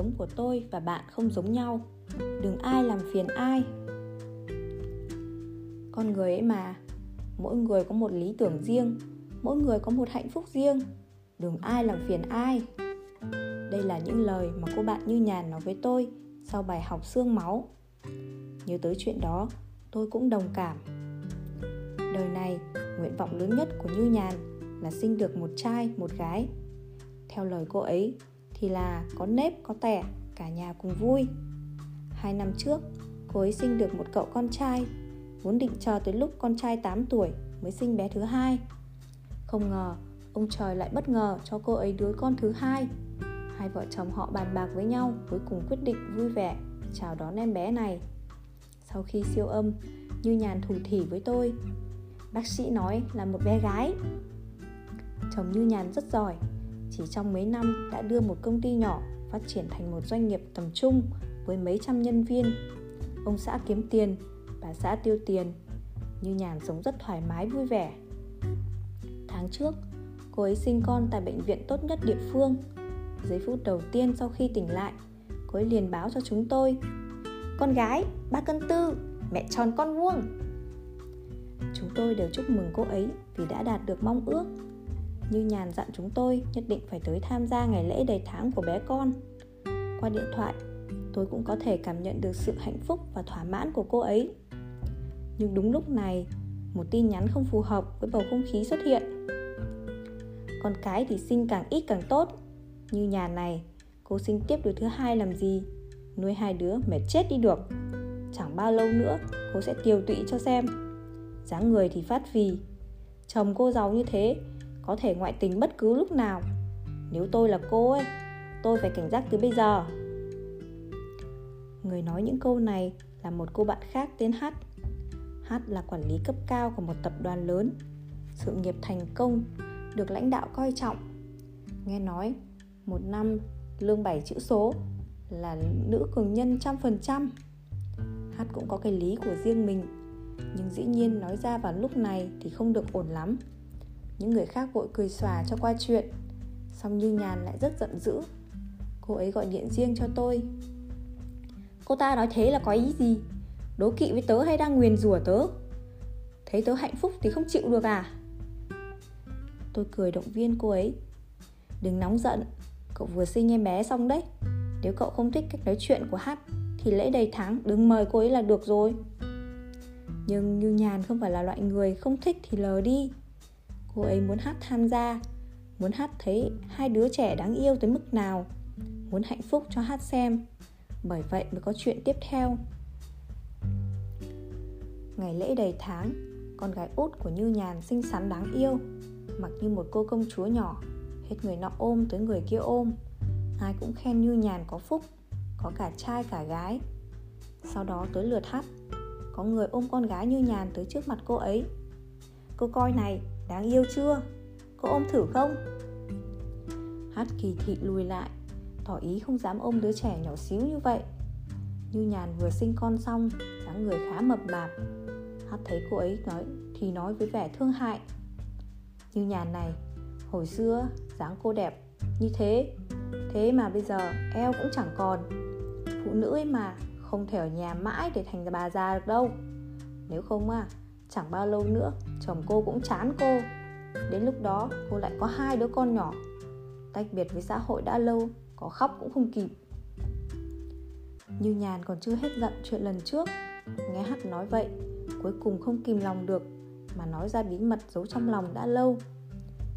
sống của tôi và bạn không giống nhau. Đừng ai làm phiền ai. Con người ấy mà, mỗi người có một lý tưởng riêng, mỗi người có một hạnh phúc riêng. Đừng ai làm phiền ai. Đây là những lời mà cô bạn như nhàn nói với tôi sau bài học xương máu. Nhớ tới chuyện đó, tôi cũng đồng cảm. Đời này, nguyện vọng lớn nhất của như nhàn là sinh được một trai, một gái. Theo lời cô ấy thì là có nếp, có tẻ, cả nhà cùng vui. Hai năm trước, cô ấy sinh được một cậu con trai, vốn định chờ tới lúc con trai 8 tuổi mới sinh bé thứ hai. Không ngờ, ông trời lại bất ngờ cho cô ấy đứa con thứ hai. Hai vợ chồng họ bàn bạc với nhau, cuối cùng quyết định vui vẻ chào đón em bé này. Sau khi siêu âm, như nhàn thủ thỉ với tôi. Bác sĩ nói là một bé gái. Chồng như nhàn rất giỏi chỉ trong mấy năm đã đưa một công ty nhỏ phát triển thành một doanh nghiệp tầm trung với mấy trăm nhân viên. Ông xã kiếm tiền, bà xã tiêu tiền, như nhàn sống rất thoải mái, vui vẻ. Tháng trước, cô ấy sinh con tại bệnh viện tốt nhất địa phương. Giây phút đầu tiên sau khi tỉnh lại, cô ấy liền báo cho chúng tôi. Con gái, ba cân tư, mẹ tròn con vuông. Chúng tôi đều chúc mừng cô ấy vì đã đạt được mong ước như nhàn dặn chúng tôi, nhất định phải tới tham gia ngày lễ đầy tháng của bé con. Qua điện thoại, tôi cũng có thể cảm nhận được sự hạnh phúc và thỏa mãn của cô ấy. Nhưng đúng lúc này, một tin nhắn không phù hợp với bầu không khí xuất hiện. Con cái thì sinh càng ít càng tốt. Như nhà này, cô sinh tiếp đứa thứ hai làm gì? Nuôi hai đứa mệt chết đi được. Chẳng bao lâu nữa, cô sẽ tiều tụy cho xem. Dáng người thì phát vì chồng cô giàu như thế có thể ngoại tình bất cứ lúc nào. Nếu tôi là cô ấy, tôi phải cảnh giác từ bây giờ. Người nói những câu này là một cô bạn khác tên H. H là quản lý cấp cao của một tập đoàn lớn. Sự nghiệp thành công được lãnh đạo coi trọng. Nghe nói, một năm lương 7 chữ số là nữ cường nhân trăm phần trăm. H cũng có cái lý của riêng mình, Nhưng dĩ nhiên nói ra vào lúc này thì không được ổn lắm. Những người khác vội cười xòa cho qua chuyện. Xong như nhàn lại rất giận dữ. Cô ấy gọi điện riêng cho tôi. Cô ta nói thế là có ý gì? Đố kỵ với tớ hay đang nguyền rủa tớ? Thấy tớ hạnh phúc thì không chịu được à? Tôi cười động viên cô ấy. Đừng nóng giận, Cậu vừa sinh em bé xong đấy. Nếu cậu không thích cách nói chuyện của Hát Thì lễ đầy tháng đừng mời cô ấy là được rồi. Nhưng Như Nhàn không phải là loại người không thích thì lờ đi. Cô ấy muốn Hát tham gia Muốn Hát thấy hai đứa trẻ đáng yêu tới mức nào Muốn hạnh phúc cho Hát xem. Bởi vậy mới có chuyện tiếp theo. Ngày lễ đầy tháng Con gái út của Như Nhàn xinh xắn đáng yêu Mặc như một cô công chúa nhỏ Hết người nọ ôm tới người kia ôm. Ai cũng khen Như Nhàn có phúc Có cả trai cả gái. Sau đó tới lượt hát Có người ôm con gái Như Nhàn tới trước mặt cô ấy. Cô coi này, đáng yêu chưa? có ôm thử không? Hát kỳ thị lùi lại, Tỏ ý không dám ôm đứa trẻ nhỏ xíu như vậy. Như Nhàn vừa sinh con xong, dáng người khá mập mạp. Hát thấy cô ấy nói, thì nói với vẻ thương hại. Như Nhàn này, Hồi xưa dáng cô đẹp như thế. Thế mà bây giờ eo cũng chẳng còn. Phụ nữ ấy mà Không thể ở nhà mãi để thành bà già được đâu. Nếu không à Chẳng bao lâu nữa Chồng cô cũng chán cô. Đến lúc đó, cô lại có hai đứa con nhỏ. Tách biệt với xã hội đã lâu, Có khóc cũng không kịp. Như nhàn còn chưa hết giận chuyện lần trước, Nghe hát nói vậy, Cuối cùng không kìm lòng được, Mà nói ra bí mật giấu trong lòng đã lâu.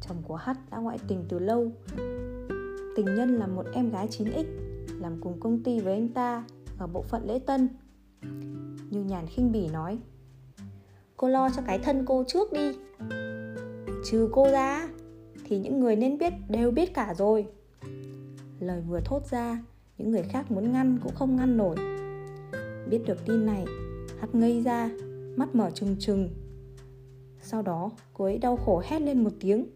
Chồng của hắc đã ngoại tình từ lâu. Tình nhân là một em gái 9X Làm cùng công ty với anh ta Ở bộ phận lễ tân. Như nhàn khinh bỉ nói Cô lo cho cái thân cô trước đi. Trừ cô ra, Thì những người nên biết đều biết cả rồi. Lời vừa thốt ra, Những người khác muốn ngăn cũng không ngăn nổi. Biết được tin này Hắt ngây ra, Mắt mở trừng trừng. Sau đó, cô ấy đau khổ hét lên một tiếng.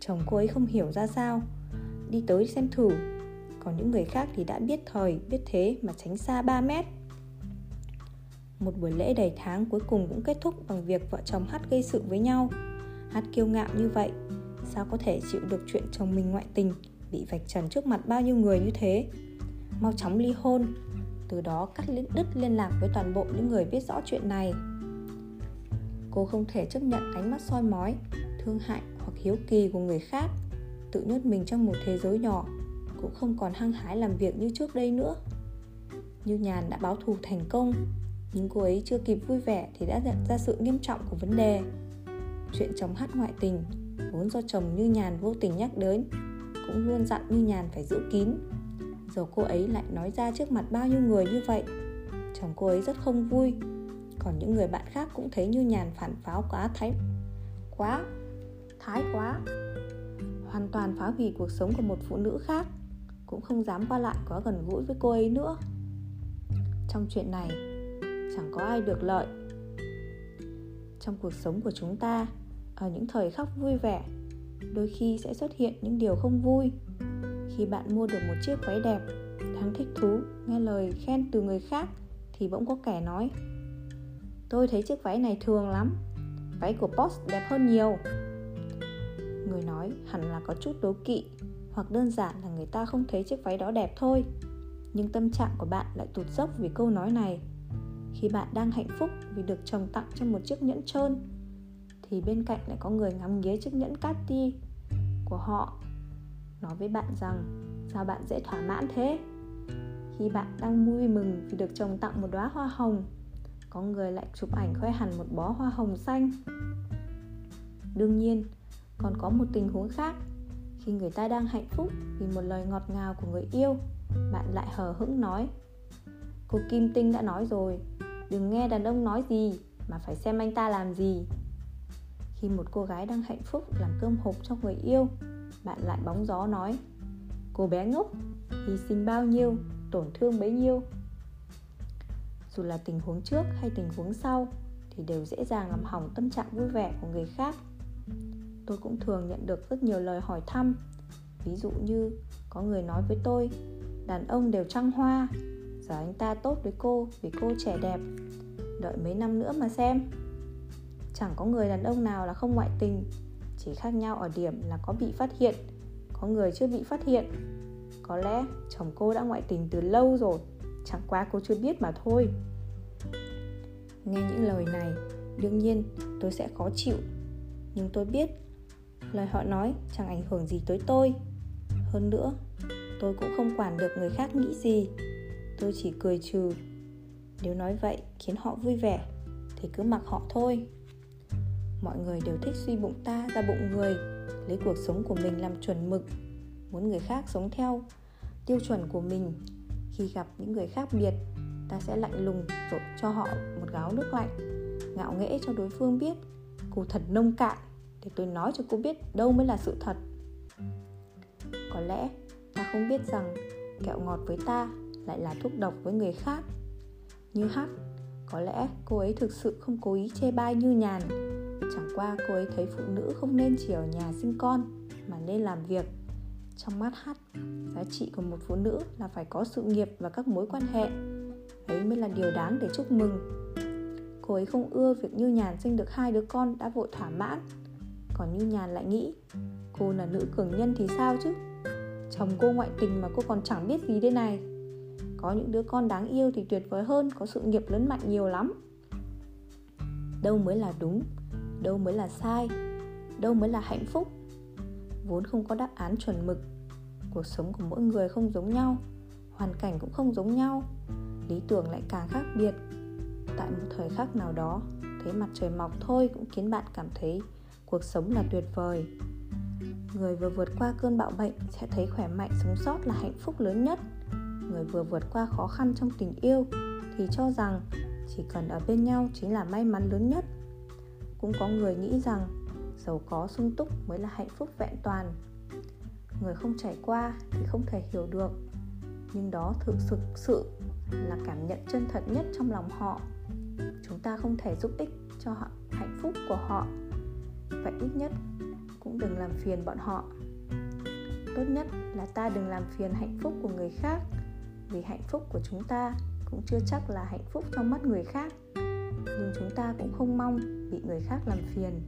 Chồng cô ấy không hiểu ra sao. Đi tới xem thử. Còn những người khác thì đã biết thời, Biết thế mà tránh xa 3 mét. Một buổi lễ đầy tháng cuối cùng cũng kết thúc bằng việc vợ chồng Hát gây sự với nhau. Hát kiêu ngạo như vậy, Sao có thể chịu được chuyện chồng mình ngoại tình, Bị vạch trần trước mặt bao nhiêu người như thế? Mau chóng ly hôn, từ đó cắt đứt liên lạc với toàn bộ những người biết rõ chuyện này. Cô không thể chấp nhận ánh mắt soi mói, thương hại hoặc hiếu kỳ của người khác, tự nhốt mình trong một thế giới nhỏ, cũng không còn hăng hái làm việc như trước đây nữa. Như nhàn đã báo thù thành công nhưng cô ấy chưa kịp vui vẻ thì đã nhận ra sự nghiêm trọng của vấn đề. Chuyện chồng hát ngoại tình, vốn do chồng như nhàn vô tình nhắc đến, cũng luôn dặn như nhàn phải giữ kín. Giờ cô ấy lại nói ra trước mặt bao nhiêu người như vậy? Chồng cô ấy rất không vui. Còn những người bạn khác cũng thấy như nhàn phản pháo quá thái quá thái quá. Hoàn toàn phá hủy cuộc sống của một phụ nữ khác, cũng không dám qua lại quá gần gũi với cô ấy nữa. Trong chuyện này chẳng có ai được lợi. Trong cuộc sống của chúng ta, ở những thời khắc vui vẻ, đôi khi sẽ xuất hiện những điều không vui. Khi bạn mua được một chiếc váy đẹp, đáng thích thú, nghe lời khen từ người khác thì bỗng có kẻ nói, tôi thấy chiếc váy này thường lắm, váy của boss đẹp hơn nhiều. Người nói hẳn là có chút đố kỵ hoặc đơn giản là người ta không thấy chiếc váy đó đẹp thôi. Nhưng tâm trạng của bạn lại tụt dốc vì câu nói này khi bạn đang hạnh phúc vì được chồng tặng cho một chiếc nhẫn trơn, thì bên cạnh lại có người ngắm nghía chiếc nhẫn Cathy của họ, nói với bạn rằng, sao bạn dễ thỏa mãn thế? Khi bạn đang vui mừng vì được chồng tặng một đóa hoa hồng, có người lại chụp ảnh khoe hẳn một bó hoa hồng xanh. Đương nhiên, còn có một tình huống khác. Khi người ta đang hạnh phúc vì một lời ngọt ngào của người yêu, bạn lại hờ hững nói cô kim tinh đã nói rồi, đừng nghe đàn ông nói gì, mà phải xem anh ta làm gì. Khi một cô gái đang hạnh phúc làm cơm hộp cho người yêu, bạn lại bóng gió nói, cô bé ngốc hy sinh bao nhiêu, tổn thương bấy nhiêu. Dù là tình huống trước hay tình huống sau thì đều dễ dàng làm hỏng tâm trạng vui vẻ của người khác. Tôi cũng thường nhận được rất nhiều lời hỏi thăm. Ví dụ như, có người nói với tôi, đàn ông đều trăng hoa giờ anh ta tốt với cô, vì cô trẻ đẹp. Đợi mấy năm nữa mà xem. Chẳng có người đàn ông nào là không ngoại tình. Chỉ khác nhau ở điểm là có bị phát hiện. Có người chưa bị phát hiện. Có lẽ chồng cô đã ngoại tình từ lâu rồi. Chẳng qua cô chưa biết mà thôi. Nghe những lời này, đương nhiên tôi sẽ khó chịu. Nhưng tôi biết, lời họ nói chẳng ảnh hưởng gì tới tôi. Hơn nữa, tôi cũng không quản được người khác nghĩ gì tôi chỉ cười trừ. Nếu nói vậy khiến họ vui vẻ, thì cứ mặc họ thôi. Mọi người đều thích suy bụng ta ra bụng người, lấy cuộc sống của mình làm chuẩn mực, muốn người khác sống theo. Tiêu chuẩn của mình, khi gặp những người khác biệt, ta sẽ lạnh lùng rồi cho họ một gáo nước lạnh, ngạo nghễ cho đối phương biết. Cô thật nông cạn, để tôi nói cho cô biết đâu mới là sự thật. Có lẽ ta không biết rằng kẹo ngọt với ta lại là thuốc độc với người khác. Như hát có lẽ cô ấy thực sự không cố ý chê bai như nhàn. Chẳng qua cô ấy thấy phụ nữ không nên chỉ ở nhà sinh con, mà nên làm việc. Trong mắt hát giá trị của một phụ nữ là phải có sự nghiệp và các mối quan hệ. Ấy mới là điều đáng để chúc mừng. Cô ấy không ưa việc như nhàn sinh được hai đứa con đã vội thỏa mãn. Còn như nhàn lại nghĩ, cô là nữ cường nhân thì sao chứ? Chồng cô ngoại tình mà cô còn chẳng biết gì đây này có những đứa con đáng yêu thì tuyệt vời hơn, có sự nghiệp lớn mạnh nhiều lắm. Đâu mới là đúng, đâu mới là sai, đâu mới là hạnh phúc. Vốn không có đáp án chuẩn mực, cuộc sống của mỗi người không giống nhau, hoàn cảnh cũng không giống nhau, lý tưởng lại càng khác biệt. Tại một thời khắc nào đó, thấy mặt trời mọc thôi cũng khiến bạn cảm thấy cuộc sống là tuyệt vời. Người vừa vượt qua cơn bạo bệnh sẽ thấy khỏe mạnh sống sót là hạnh phúc lớn nhất người vừa vượt qua khó khăn trong tình yêu thì cho rằng chỉ cần ở bên nhau chính là may mắn lớn nhất. Cũng có người nghĩ rằng giàu có sung túc mới là hạnh phúc vẹn toàn. Người không trải qua thì không thể hiểu được, nhưng đó thực sự sự là cảm nhận chân thật nhất trong lòng họ. Chúng ta không thể giúp ích cho họ, hạnh phúc của họ, vậy ít nhất cũng đừng làm phiền bọn họ. Tốt nhất là ta đừng làm phiền hạnh phúc của người khác vì hạnh phúc của chúng ta, cũng chưa chắc là hạnh phúc trong mắt người khác. Nhưng chúng ta cũng không mong bị người khác làm phiền.